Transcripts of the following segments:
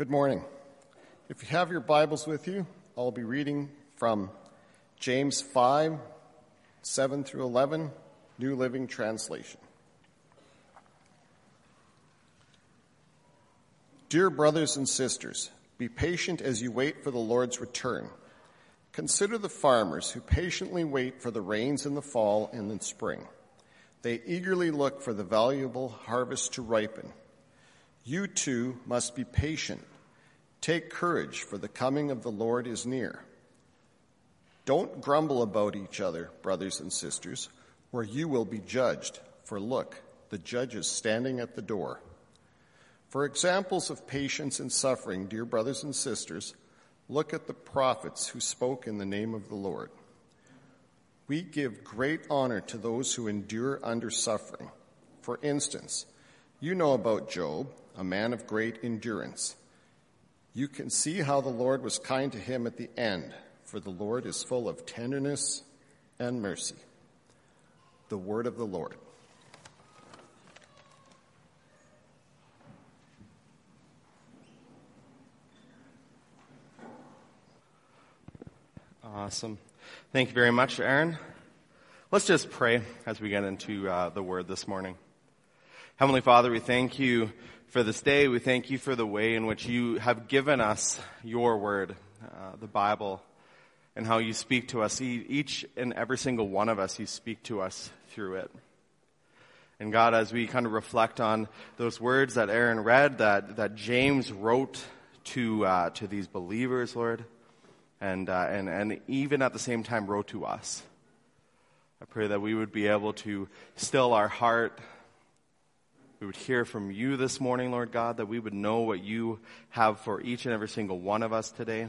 Good morning. If you have your Bibles with you, I'll be reading from James 5, 7 through 11, New Living Translation. Dear brothers and sisters, be patient as you wait for the Lord's return. Consider the farmers who patiently wait for the rains in the fall and in spring. They eagerly look for the valuable harvest to ripen. You too must be patient. Take courage, for the coming of the Lord is near. Don't grumble about each other, brothers and sisters, or you will be judged. For look, the judge is standing at the door. For examples of patience and suffering, dear brothers and sisters, look at the prophets who spoke in the name of the Lord. We give great honor to those who endure under suffering. For instance, you know about Job a man of great endurance. You can see how the Lord was kind to him at the end, for the Lord is full of tenderness and mercy. The word of the Lord. Awesome. Thank you very much, Aaron. Let's just pray as we get into uh, the word this morning. Heavenly Father, we thank you for this day. We thank you for the way in which you have given us your word, uh, the Bible, and how you speak to us. Each and every single one of us, you speak to us through it. And God, as we kind of reflect on those words that Aaron read, that, that James wrote to, uh, to these believers, Lord, and, uh, and, and even at the same time wrote to us. I pray that we would be able to still our heart, we would hear from you this morning, Lord God, that we would know what you have for each and every single one of us today,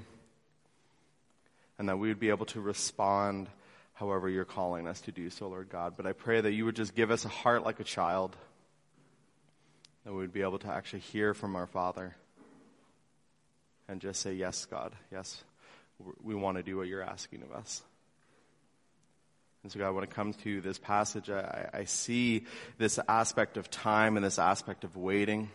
and that we would be able to respond however you're calling us to do so, Lord God. But I pray that you would just give us a heart like a child, that we would be able to actually hear from our Father and just say, Yes, God, yes, we want to do what you're asking of us. And so, God, when it comes to this passage, I, I see this aspect of time and this aspect of waiting.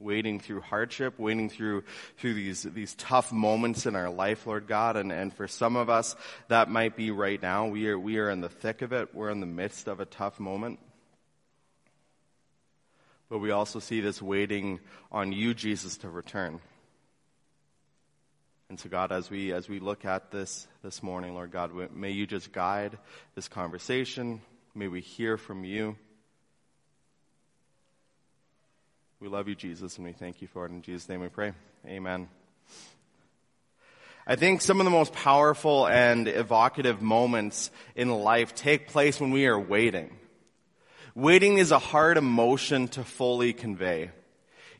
Waiting through hardship, waiting through, through these, these tough moments in our life, Lord God. And, and for some of us, that might be right now. We are, we are in the thick of it. We're in the midst of a tough moment. But we also see this waiting on you, Jesus, to return. And so, God, as we as we look at this this morning, Lord God, may you just guide this conversation. May we hear from you. We love you, Jesus, and we thank you for it. In Jesus' name we pray. Amen. I think some of the most powerful and evocative moments in life take place when we are waiting. Waiting is a hard emotion to fully convey.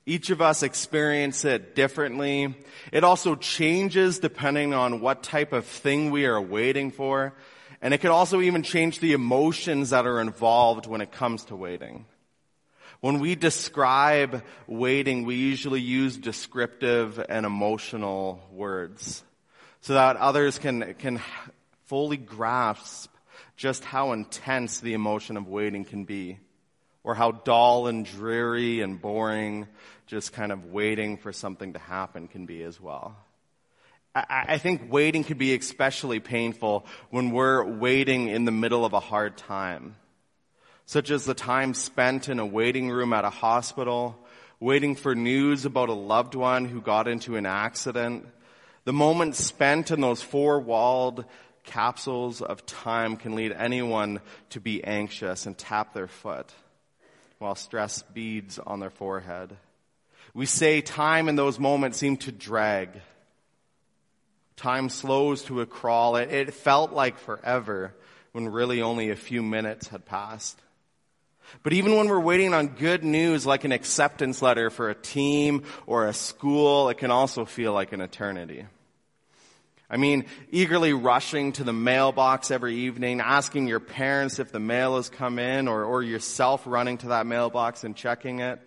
Each of us experience it differently. It also changes depending on what type of thing we are waiting for. And it can also even change the emotions that are involved when it comes to waiting. When we describe waiting, we usually use descriptive and emotional words so that others can, can fully grasp just how intense the emotion of waiting can be or how dull and dreary and boring just kind of waiting for something to happen can be as well. I, I think waiting can be especially painful when we're waiting in the middle of a hard time, such as the time spent in a waiting room at a hospital, waiting for news about a loved one who got into an accident, the moment spent in those four walled capsules of time can lead anyone to be anxious and tap their foot while stress beads on their forehead. We say time in those moments seemed to drag. Time slows to a crawl. It, it felt like forever when really only a few minutes had passed. But even when we're waiting on good news like an acceptance letter for a team or a school, it can also feel like an eternity. I mean, eagerly rushing to the mailbox every evening, asking your parents if the mail has come in, or, or yourself running to that mailbox and checking it.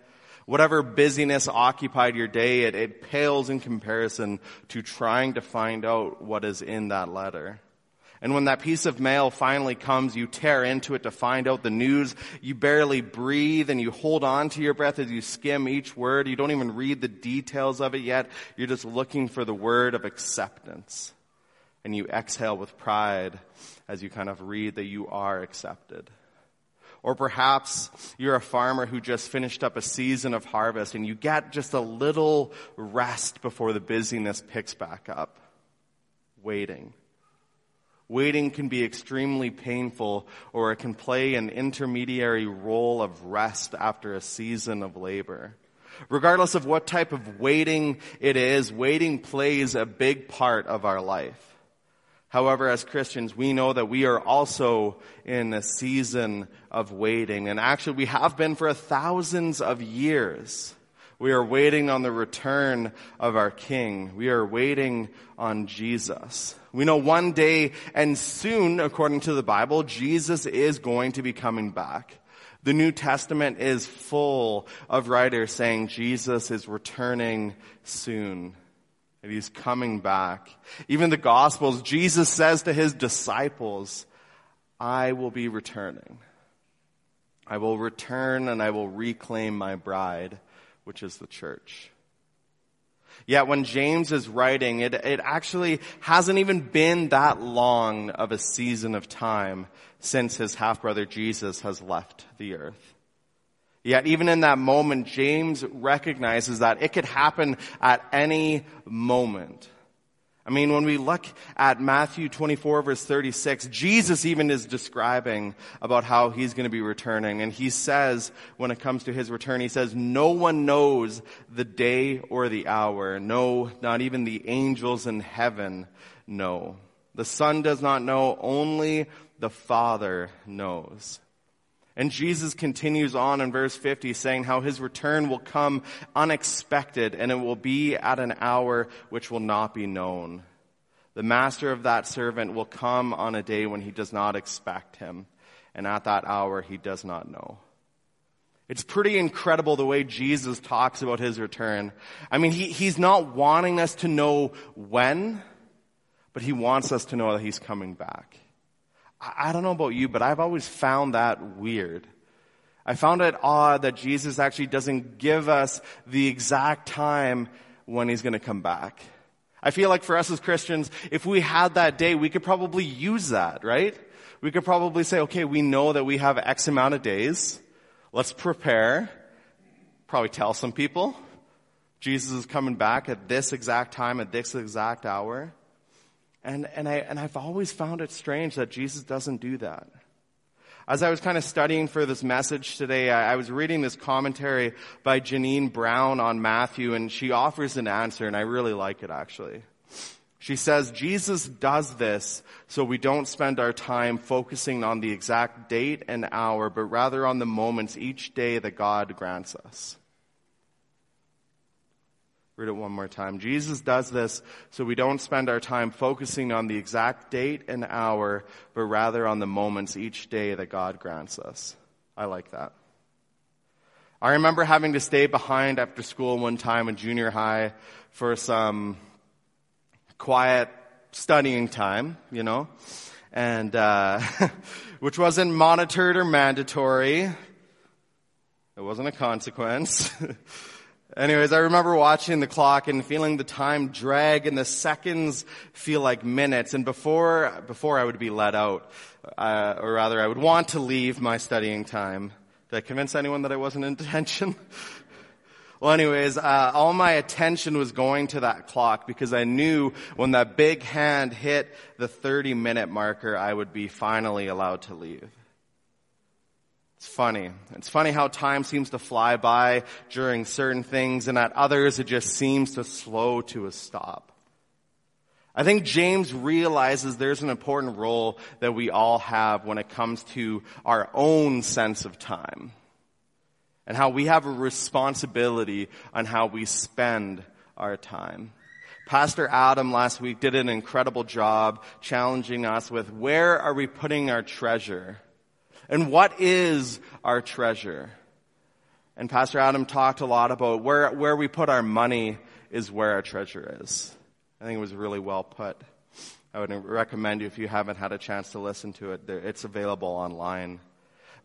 Whatever busyness occupied your day, it, it pales in comparison to trying to find out what is in that letter. And when that piece of mail finally comes, you tear into it to find out the news. You barely breathe and you hold on to your breath as you skim each word. You don't even read the details of it yet. You're just looking for the word of acceptance. And you exhale with pride as you kind of read that you are accepted. Or perhaps you're a farmer who just finished up a season of harvest and you get just a little rest before the busyness picks back up. Waiting. Waiting can be extremely painful or it can play an intermediary role of rest after a season of labor. Regardless of what type of waiting it is, waiting plays a big part of our life. However, as Christians, we know that we are also in a season of waiting. And actually, we have been for thousands of years. We are waiting on the return of our King. We are waiting on Jesus. We know one day and soon, according to the Bible, Jesus is going to be coming back. The New Testament is full of writers saying Jesus is returning soon and he's coming back. Even the Gospels, Jesus says to his disciples, I will be returning. I will return and I will reclaim my bride, which is the church. Yet when James is writing, it, it actually hasn't even been that long of a season of time since his half brother Jesus has left the earth. Yet even in that moment, James recognizes that it could happen at any moment. I mean, when we look at Matthew 24 verse 36, Jesus even is describing about how he's going to be returning. And he says, when it comes to his return, he says, no one knows the day or the hour. No, not even the angels in heaven know. The son does not know, only the father knows. And Jesus continues on in verse 50 saying how his return will come unexpected and it will be at an hour which will not be known. The master of that servant will come on a day when he does not expect him. And at that hour he does not know. It's pretty incredible the way Jesus talks about his return. I mean, he, he's not wanting us to know when, but he wants us to know that he's coming back. I don't know about you, but I've always found that weird. I found it odd that Jesus actually doesn't give us the exact time when he's going to come back. I feel like for us as Christians, if we had that day, we could probably use that, right? We could probably say, okay, we know that we have X amount of days. Let's prepare. Probably tell some people. Jesus is coming back at this exact time, at this exact hour. And, and, I, and I've always found it strange that Jesus doesn't do that. As I was kind of studying for this message today, I, I was reading this commentary by Jeannine Brown on Matthew, and she offers an answer, and I really like it actually. She says, Jesus does this so we don't spend our time focusing on the exact date and hour, but rather on the moments each day that God grants us. Read it one more time. Jesus does this so we don't spend our time focusing on the exact date and hour, but rather on the moments each day that God grants us. I like that. I remember having to stay behind after school one time in junior high for some quiet studying time, you know, and uh, which wasn't monitored or mandatory. It wasn't a consequence. Anyways, I remember watching the clock and feeling the time drag and the seconds feel like minutes. And before, before I would be let out, uh, or rather I would want to leave my studying time. Did I convince anyone that I wasn't in detention? well, anyways, uh, all my attention was going to that clock because I knew when that big hand hit the 30 minute marker, I would be finally allowed to leave. It's funny. It's funny how time seems to fly by during certain things and at others it just seems to slow to a stop. I think James realizes there's an important role that we all have when it comes to our own sense of time and how we have a responsibility on how we spend our time. Pastor Adam last week did an incredible job challenging us with where are we putting our treasure? And what is our treasure? And Pastor Adam talked a lot about where, where we put our money is where our treasure is. I think it was really well put. I would recommend you if you haven't had a chance to listen to it. It's available online.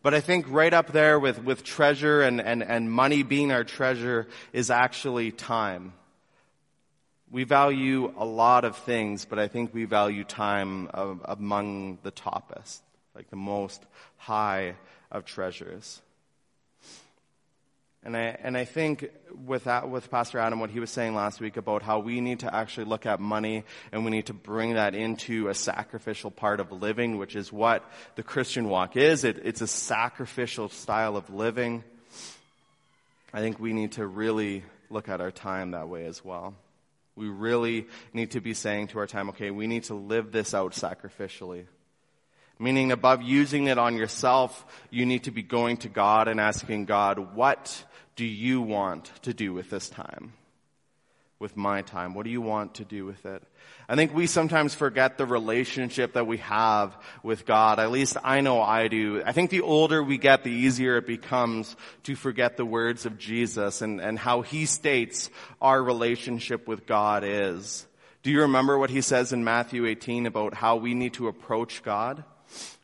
But I think right up there with, with treasure and, and, and money being our treasure is actually time. We value a lot of things, but I think we value time of, among the toppest, like the most high of treasures. And I, and I think with that, with Pastor Adam, what he was saying last week about how we need to actually look at money and we need to bring that into a sacrificial part of living, which is what the Christian walk is. It, it's a sacrificial style of living. I think we need to really look at our time that way as well. We really need to be saying to our time, okay, we need to live this out sacrificially. Meaning above using it on yourself, you need to be going to God and asking God, what do you want to do with this time? With my time? What do you want to do with it? I think we sometimes forget the relationship that we have with God. At least I know I do. I think the older we get, the easier it becomes to forget the words of Jesus and, and how he states our relationship with God is. Do you remember what he says in Matthew 18 about how we need to approach God?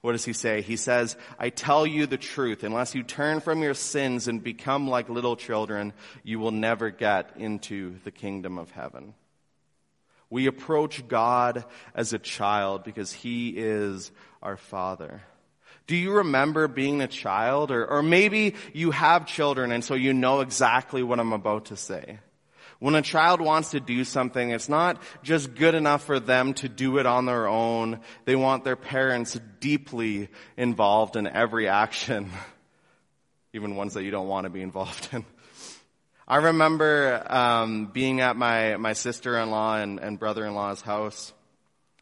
What does he say? He says, I tell you the truth, unless you turn from your sins and become like little children, you will never get into the kingdom of heaven. We approach God as a child because he is our father. Do you remember being a child? Or, or maybe you have children and so you know exactly what I'm about to say. When a child wants to do something, it's not just good enough for them to do it on their own. They want their parents deeply involved in every action, even ones that you don't want to be involved in. I remember um, being at my, my sister-in-law and, and brother-in-law's house,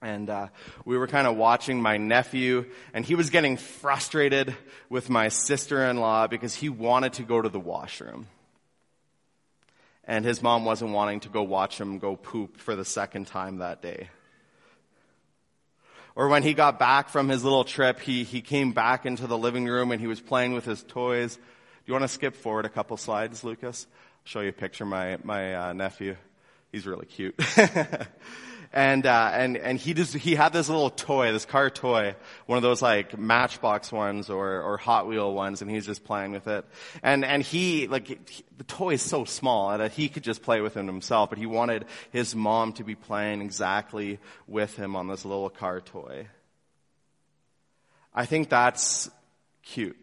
and uh, we were kind of watching my nephew, and he was getting frustrated with my sister-in-law because he wanted to go to the washroom and his mom wasn't wanting to go watch him go poop for the second time that day. Or when he got back from his little trip, he, he came back into the living room and he was playing with his toys. Do you want to skip forward a couple slides, Lucas? I'll show you a picture of my, my uh, nephew. He's really cute. and uh, and and he just he had this little toy, this car toy, one of those like Matchbox ones or or Hot Wheel ones, and he's just playing with it. And and he like he, the toy is so small that he could just play with it himself, but he wanted his mom to be playing exactly with him on this little car toy. I think that's cute.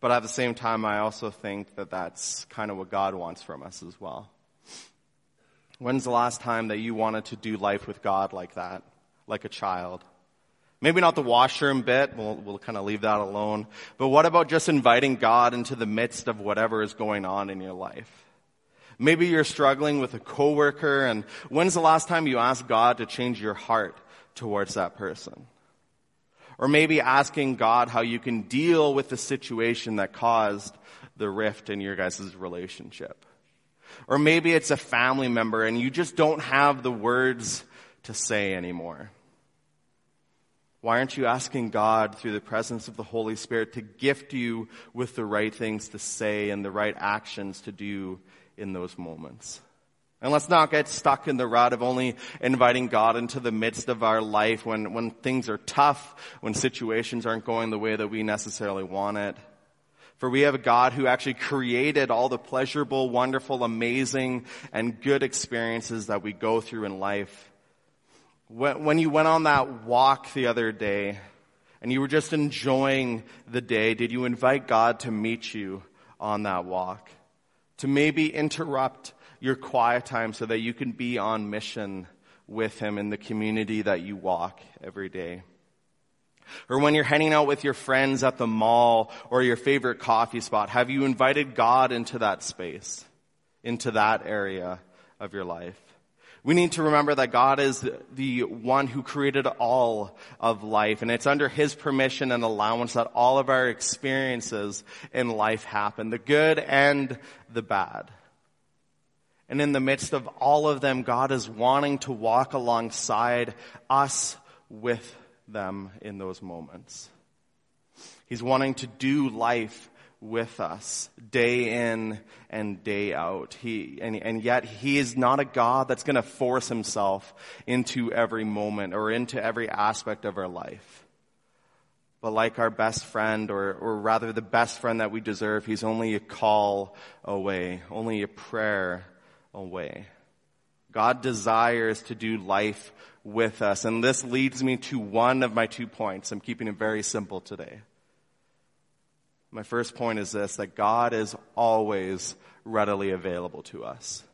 But at the same time, I also think that that's kind of what God wants from us as well. When's the last time that you wanted to do life with God like that? Like a child? Maybe not the washroom bit. We'll, we'll kind of leave that alone. But what about just inviting God into the midst of whatever is going on in your life? Maybe you're struggling with a coworker and when's the last time you asked God to change your heart towards that person? Or maybe asking God how you can deal with the situation that caused the rift in your guys' relationship. Or maybe it's a family member and you just don't have the words to say anymore. Why aren't you asking God through the presence of the Holy Spirit to gift you with the right things to say and the right actions to do in those moments? And let's not get stuck in the rut of only inviting God into the midst of our life when, when things are tough, when situations aren't going the way that we necessarily want it. For we have a God who actually created all the pleasurable, wonderful, amazing, and good experiences that we go through in life. When you went on that walk the other day and you were just enjoying the day, did you invite God to meet you on that walk? To maybe interrupt your quiet time so that you can be on mission with Him in the community that you walk every day? Or when you're hanging out with your friends at the mall or your favorite coffee spot, have you invited God into that space, into that area of your life? We need to remember that God is the one who created all of life and it's under His permission and allowance that all of our experiences in life happen, the good and the bad. And in the midst of all of them, God is wanting to walk alongside us with them in those moments. He's wanting to do life with us day in and day out. He, and, and yet he is not a God that's going to force himself into every moment or into every aspect of our life. But like our best friend, or, or rather the best friend that we deserve, he's only a call away, only a prayer away. God desires to do life with us. And this leads me to one of my two points. I'm keeping it very simple today. My first point is this, that God is always readily available to us.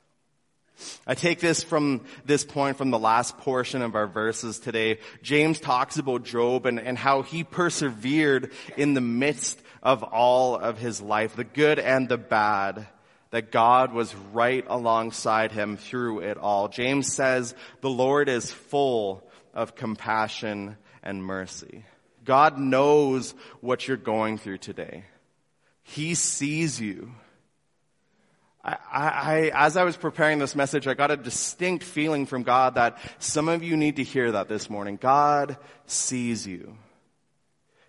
I take this from this point from the last portion of our verses today. James talks about Job and, and how he persevered in the midst of all of his life, the good and the bad, that God was right alongside him through it all. James says, the Lord is full of compassion and mercy. God knows what you're going through today. He sees you. I, I, as I was preparing this message, I got a distinct feeling from God that some of you need to hear that this morning. God sees you.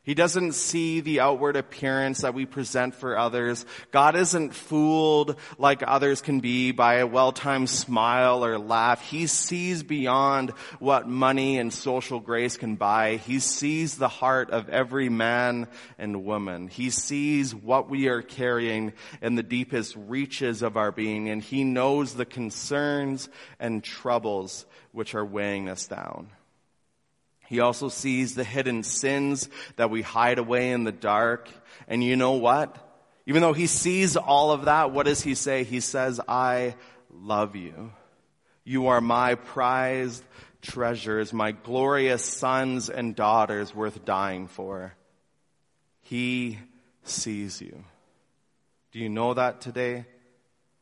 He doesn't see the outward appearance that we present for others. God isn't fooled like others can be by a well-timed smile or laugh. He sees beyond what money and social grace can buy. He sees the heart of every man and woman. He sees what we are carrying in the deepest reaches of our being and he knows the concerns and troubles which are weighing us down. He also sees the hidden sins that we hide away in the dark. And you know what? Even though he sees all of that, what does he say? He says, I love you. You are my prized treasures, my glorious sons and daughters worth dying for. He sees you. Do you know that today?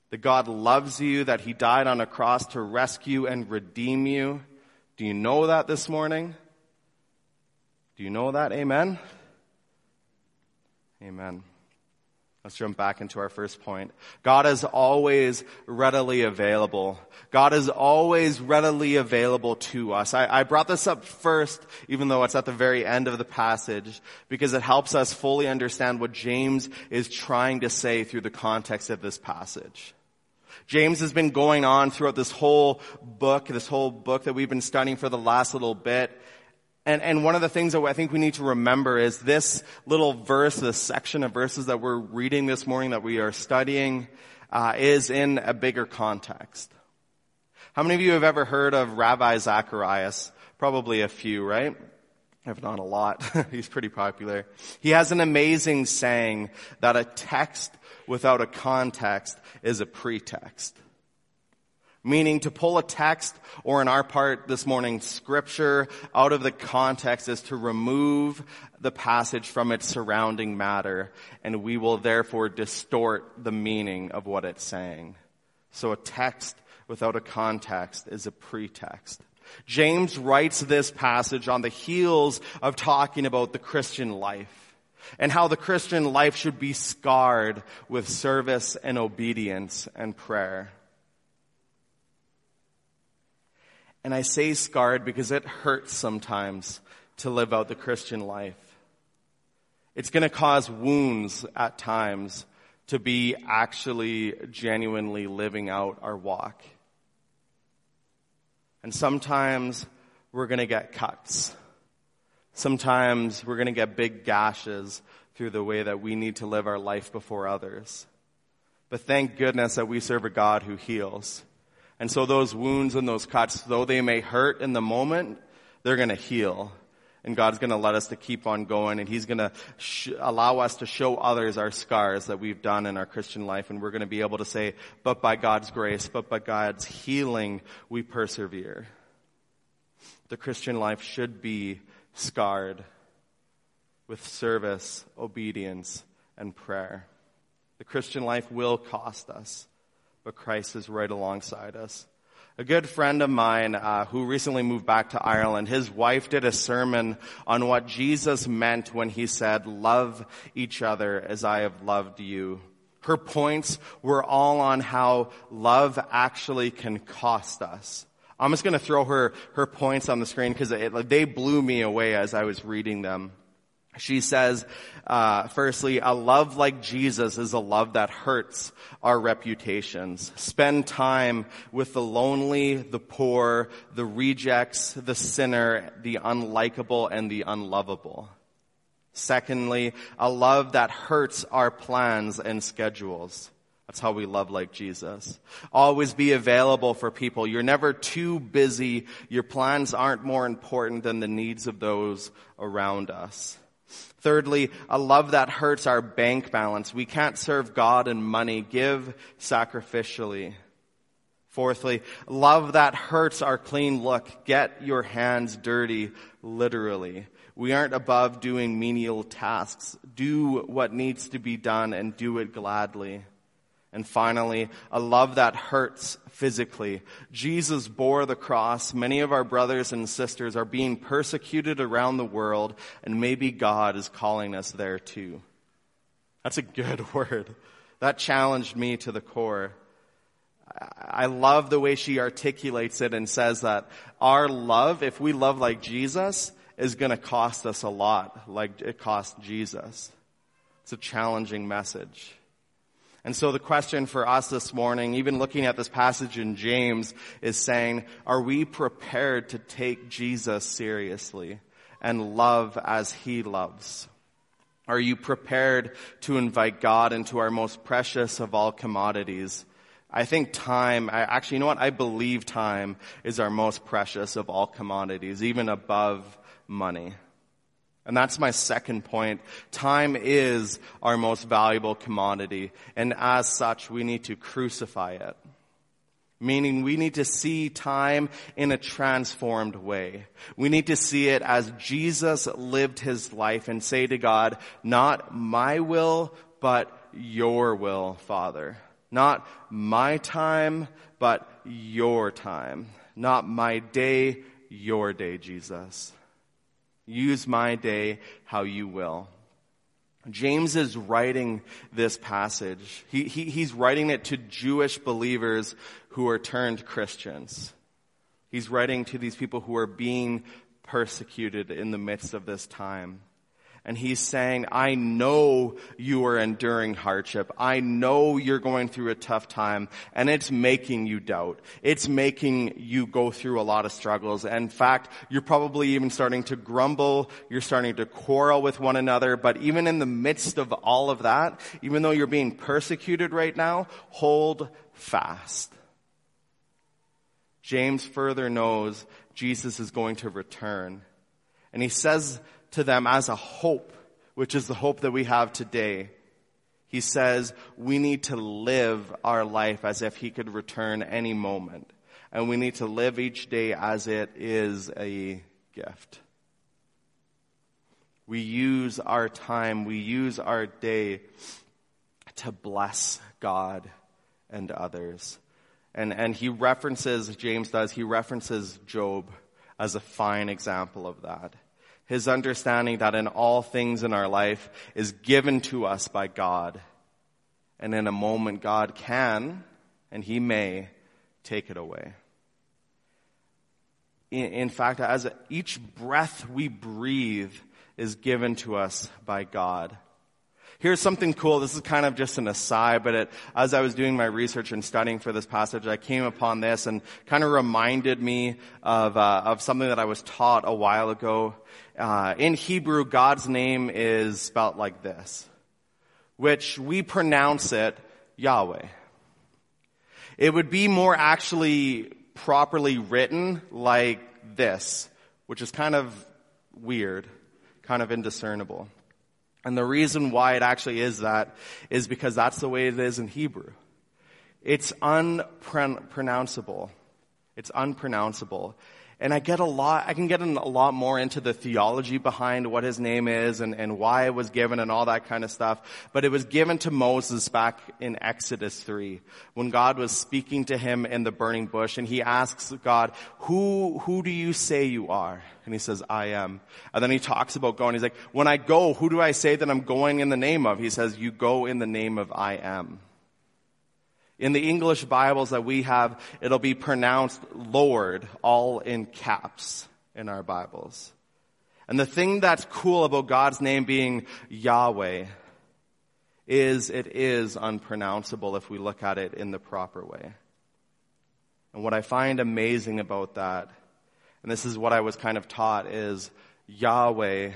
That God loves you, that he died on a cross to rescue and redeem you. Do you know that this morning? Do you know that? Amen? Amen. Let's jump back into our first point. God is always readily available. God is always readily available to us. I, I, brought this up first, even though it's at the very end of the passage, because it helps us fully understand what James is trying to say through the context of this passage. James has been going on throughout this whole book, this whole book that we've been studying for the last little bit, and, and one of the things that I think we need to remember is this little verse, this section of verses that we're reading this morning that we are studying, uh, is in a bigger context. How many of you have ever heard of Ravi Zacharias? Probably a few, right? If not a lot. He's pretty popular. He has an amazing saying that a text without a context is a pretext. Meaning to pull a text, or in our part this morning, scripture, out of the context is to remove the passage from its surrounding matter, and we will therefore distort the meaning of what it's saying. So a text without a context is a pretext. James writes this passage on the heels of talking about the Christian life and how the Christian life should be scarred with service and obedience and prayer. And I say scarred because it hurts sometimes to live out the Christian life. It's going to cause wounds at times to be actually genuinely living out our walk. And sometimes we're going to get cuts. Sometimes we're going to get big gashes through the way that we need to live our life before others. But thank goodness that we serve a God who heals. And so those wounds and those cuts, though they may hurt in the moment, they're going to heal. And God's going to let us to keep on going and He's going to sh- allow us to show others our scars that we've done in our Christian life. And we're going to be able to say, but by God's grace, but by God's healing, we persevere. The Christian life should be scarred with service, obedience, and prayer. The Christian life will cost us but Christ is right alongside us. A good friend of mine uh, who recently moved back to Ireland, his wife did a sermon on what Jesus meant when he said, love each other as I have loved you. Her points were all on how love actually can cost us. I'm just going to throw her, her points on the screen because they blew me away as I was reading them. She says, uh, firstly, a love like Jesus is a love that hurts our reputations. Spend time with the lonely, the poor, the rejects, the sinner, the unlikable, and the unlovable. Secondly, a love that hurts our plans and schedules. That's how we love like Jesus. Always be available for people. You're never too busy. Your plans aren't more important than the needs of those around us. Thirdly, a love that hurts our bank balance. We can't serve God and money. Give sacrificially. Fourthly, love that hurts our clean look. Get your hands dirty, literally. We aren't above doing menial tasks. Do what needs to be done and do it gladly. And finally, a love that hurts physically. Jesus bore the cross. Many of our brothers and sisters are being persecuted around the world, and maybe God is calling us there too. That's a good word. That challenged me to the core. I love the way she articulates it and says that our love, if we love like Jesus, is going to cost us a lot, like it cost Jesus. It's a challenging message. And so the question for us this morning, even looking at this passage in James, is saying, are we prepared to take Jesus seriously and love as he loves? Are you prepared to invite God into our most precious of all commodities? I think time, I, actually, you know what? I believe time is our most precious of all commodities, even above money. And that's my second point. Time is our most valuable commodity. And as such, we need to crucify it. Meaning we need to see time in a transformed way. We need to see it as Jesus lived his life and say to God, not my will, but your will, Father. Not my time, but your time. Not my day, your day, Jesus. Use my day how you will. James is writing this passage. He, he, he's writing it to Jewish believers who are turned Christians. He's writing to these people who are being persecuted in the midst of this time. And he's saying, I know you are enduring hardship. I know you're going through a tough time and it's making you doubt. It's making you go through a lot of struggles. In fact, you're probably even starting to grumble. You're starting to quarrel with one another. But even in the midst of all of that, even though you're being persecuted right now, hold fast. James further knows Jesus is going to return. And he says to them as a hope, which is the hope that we have today. He says we need to live our life as if he could return any moment. And we need to live each day as it is a gift. We use our time, we use our day to bless God and others. And, and he references, James does, he references Job as a fine example of that his understanding that in all things in our life is given to us by God. And in a moment, God can and he may take it away. In, in fact, as each breath we breathe is given to us by God. Here's something cool. This is kind of just an aside, but it, as I was doing my research and studying for this passage, I came upon this and kind of reminded me of, uh, of something that I was taught a while ago. Uh, in Hebrew, God's name is spelt like this, which we pronounce it Yahweh. It would be more actually properly written like this, which is kind of weird, kind of indiscernible. And the reason why it actually is that is because that's the way it is in Hebrew. It's unpronounceable. It's unpronounceable. And I get a lot, I can get a lot more into the theology behind what his name is and, and why it was given and all that kind of stuff. But it was given to Moses back in Exodus 3 when God was speaking to him in the burning bush and he asks God, who, who do you say you are? And he says, I am. And then he talks about going. He's like, when I go, who do I say that I'm going in the name of? He says, you go in the name of I am. In the English Bibles that we have, it'll be pronounced Lord, all in caps in our Bibles. And the thing that's cool about God's name being Yahweh is it is unpronounceable if we look at it in the proper way. And what I find amazing about that, and this is what I was kind of taught, is Yahweh,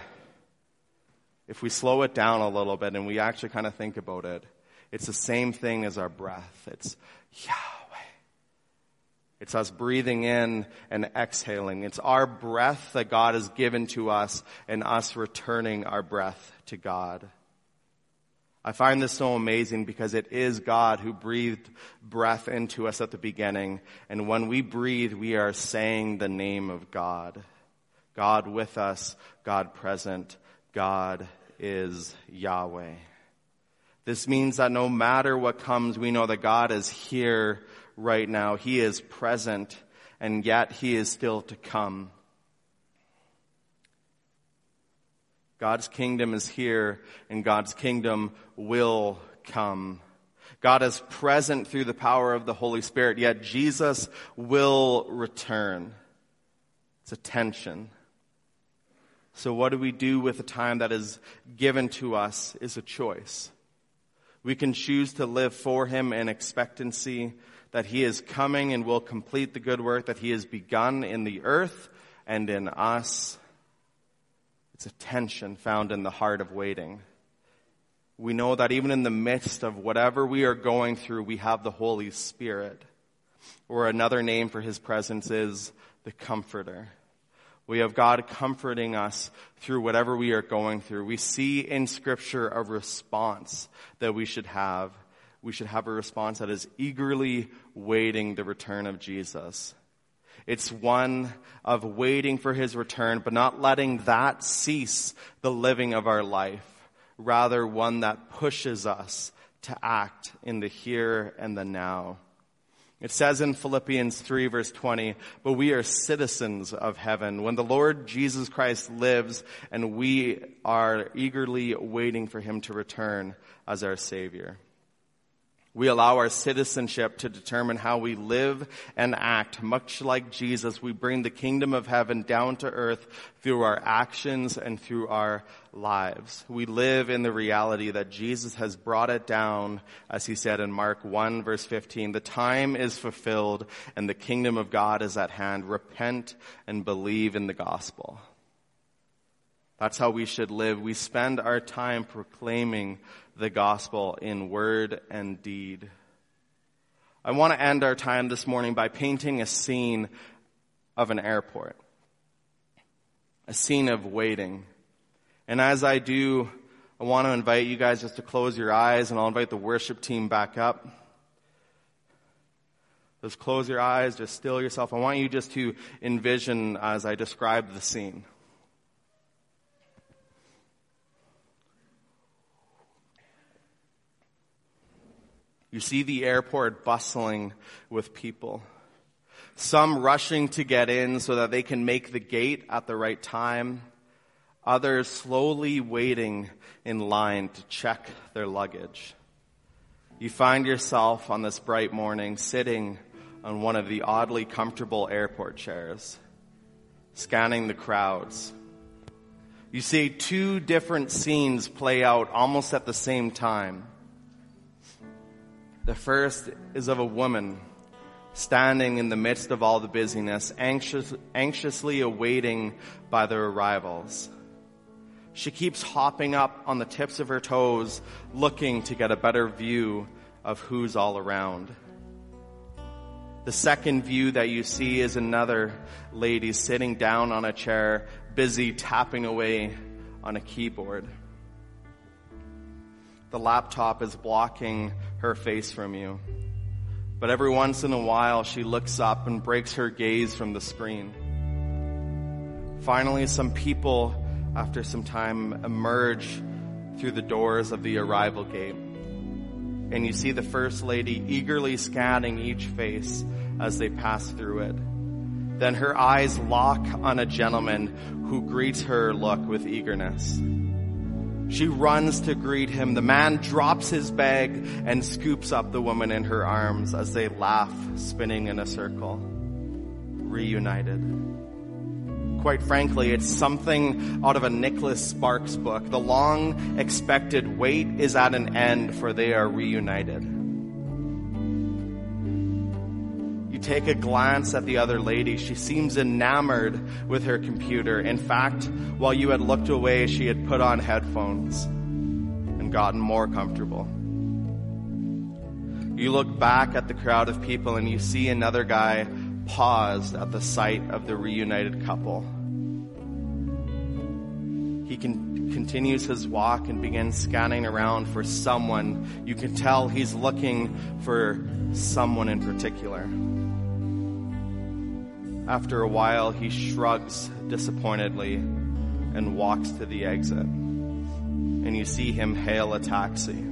if we slow it down a little bit and we actually kind of think about it, it's the same thing as our breath. It's Yahweh. It's us breathing in and exhaling. It's our breath that God has given to us and us returning our breath to God. I find this so amazing because it is God who breathed breath into us at the beginning. And when we breathe, we are saying the name of God. God with us, God present, God is Yahweh. This means that no matter what comes, we know that God is here right now. He is present, and yet He is still to come. God's kingdom is here and God's kingdom will come. God is present through the power of the Holy Spirit, yet Jesus will return. It's a tension. So what do we do with the time that is given to us is a choice. We can choose to live for Him in expectancy that He is coming and will complete the good work that He has begun in the earth and in us. It's a tension found in the heart of waiting. We know that even in the midst of whatever we are going through, we have the Holy Spirit. Or another name for His presence is the Comforter. We have God comforting us through whatever we are going through. We see in Scripture a response that we should have. We should have a response that is eagerly waiting the return of Jesus. It's one of waiting for his return, but not letting that cease the living of our life. Rather, one that pushes us to act in the here and the now. It says in Philippians 3 verse 20, but we are citizens of heaven. When the Lord Jesus Christ lives and we are eagerly waiting for him to return as our Savior. We allow our citizenship to determine how we live and act. Much like Jesus, we bring the kingdom of heaven down to earth through our actions and through our lives. We live in the reality that Jesus has brought it down, as he said in Mark 1 verse 15, the time is fulfilled and the kingdom of God is at hand. Repent and believe in the gospel. That's how we should live. We spend our time proclaiming the gospel in word and deed. I want to end our time this morning by painting a scene of an airport. A scene of waiting. And as I do, I want to invite you guys just to close your eyes and I'll invite the worship team back up. Just close your eyes, just still yourself. I want you just to envision as I describe the scene. You see the airport bustling with people. Some rushing to get in so that they can make the gate at the right time. Others slowly waiting in line to check their luggage. You find yourself on this bright morning sitting on one of the oddly comfortable airport chairs, scanning the crowds. You see two different scenes play out almost at the same time. The first is of a woman standing in the midst of all the busyness, anxious, anxiously awaiting by their arrivals. She keeps hopping up on the tips of her toes, looking to get a better view of who's all around. The second view that you see is another lady sitting down on a chair, busy tapping away on a keyboard. The laptop is blocking her face from you. But every once in a while, she looks up and breaks her gaze from the screen. Finally, some people, after some time, emerge through the doors of the arrival gate. And you see the First Lady eagerly scanning each face as they pass through it. Then her eyes lock on a gentleman who greets her look with eagerness. She runs to greet him. The man drops his bag and scoops up the woman in her arms as they laugh, spinning in a circle, reunited. quite frankly, it's something out of a Nicholas Sparks book. The long expected wait is at an end, for they are reunited. Take a glance at the other lady. She seems enamored with her computer. In fact, while you had looked away, she had put on headphones and gotten more comfortable. You look back at the crowd of people and you see another guy paused at the sight of the reunited couple. He can, continues his walk and begins scanning around for someone. You can tell he's looking for someone in particular. After a while, he shrugs disappointedly and walks to the exit. And you see him hail a taxi You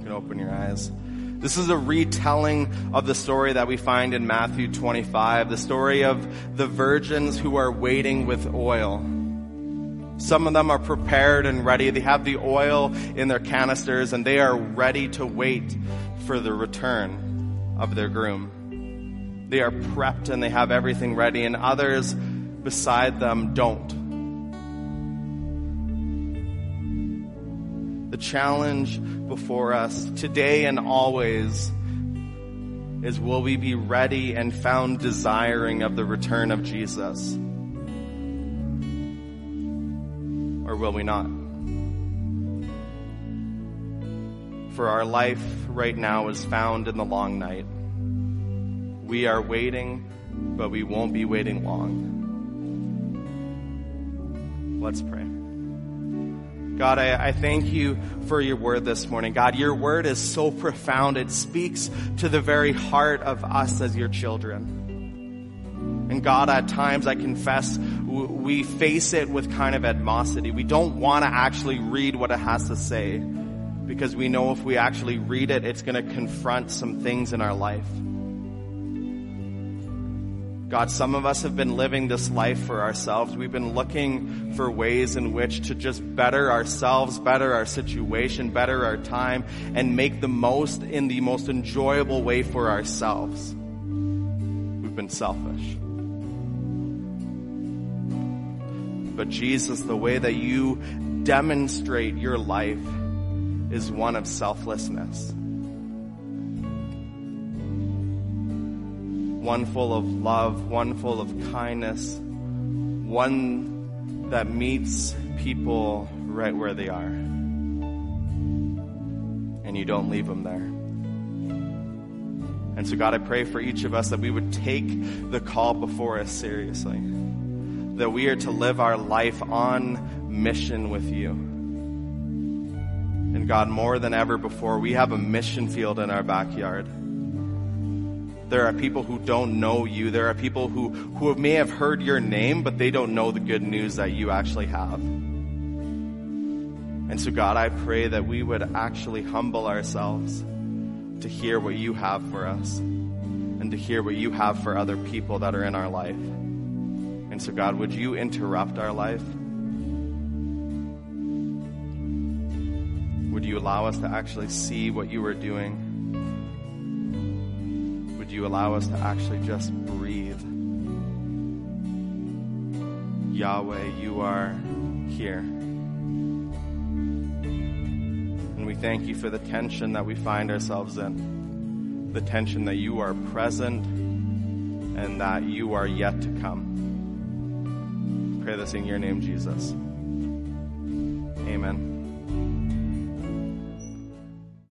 can open your eyes. This is a retelling of the story that we find in Matthew 25, the story of the virgins who are waiting with oil. Some of them are prepared and ready. They have the oil in their canisters and they are ready to wait for the return of their groom. They are prepped and they have everything ready and others beside them don't. The challenge before us today and always is will we be ready and found desiring of the return of Jesus? Or will we not? For our life right now is found in the long night. We are waiting, but we won't be waiting long. Let's pray. God, I, I, thank you for your word this morning. God, your word is so profound. It speaks to the very heart of us as your children. And God, at times I confess we face it with kind of animosity. We don't want to actually read what it has to say because we know if we actually read it, it's going to confront some things in our life. God, some of us have been living this life for ourselves. We've been looking for ways in which to just better ourselves, better our situation, better our time, and make the most in the most enjoyable way for ourselves. We've been selfish. But Jesus, the way that you demonstrate your life is one of selflessness. One full of love, one full of kindness, one that meets people right where they are. And you don't leave them there. And so, God, I pray for each of us that we would take the call before us seriously. That we are to live our life on mission with you. And God, more than ever before, we have a mission field in our backyard. There are people who don't know you. There are people who, who may have heard your name, but they don't know the good news that you actually have. And so, God, I pray that we would actually humble ourselves to hear what you have for us and to hear what you have for other people that are in our life. And so, God, would you interrupt our life? Would you allow us to actually see what you are doing? You allow us to actually just breathe? Yahweh, you are here. And we thank you for the tension that we find ourselves in. The tension that you are present and that you are yet to come. Pray this in your name, Jesus. Amen.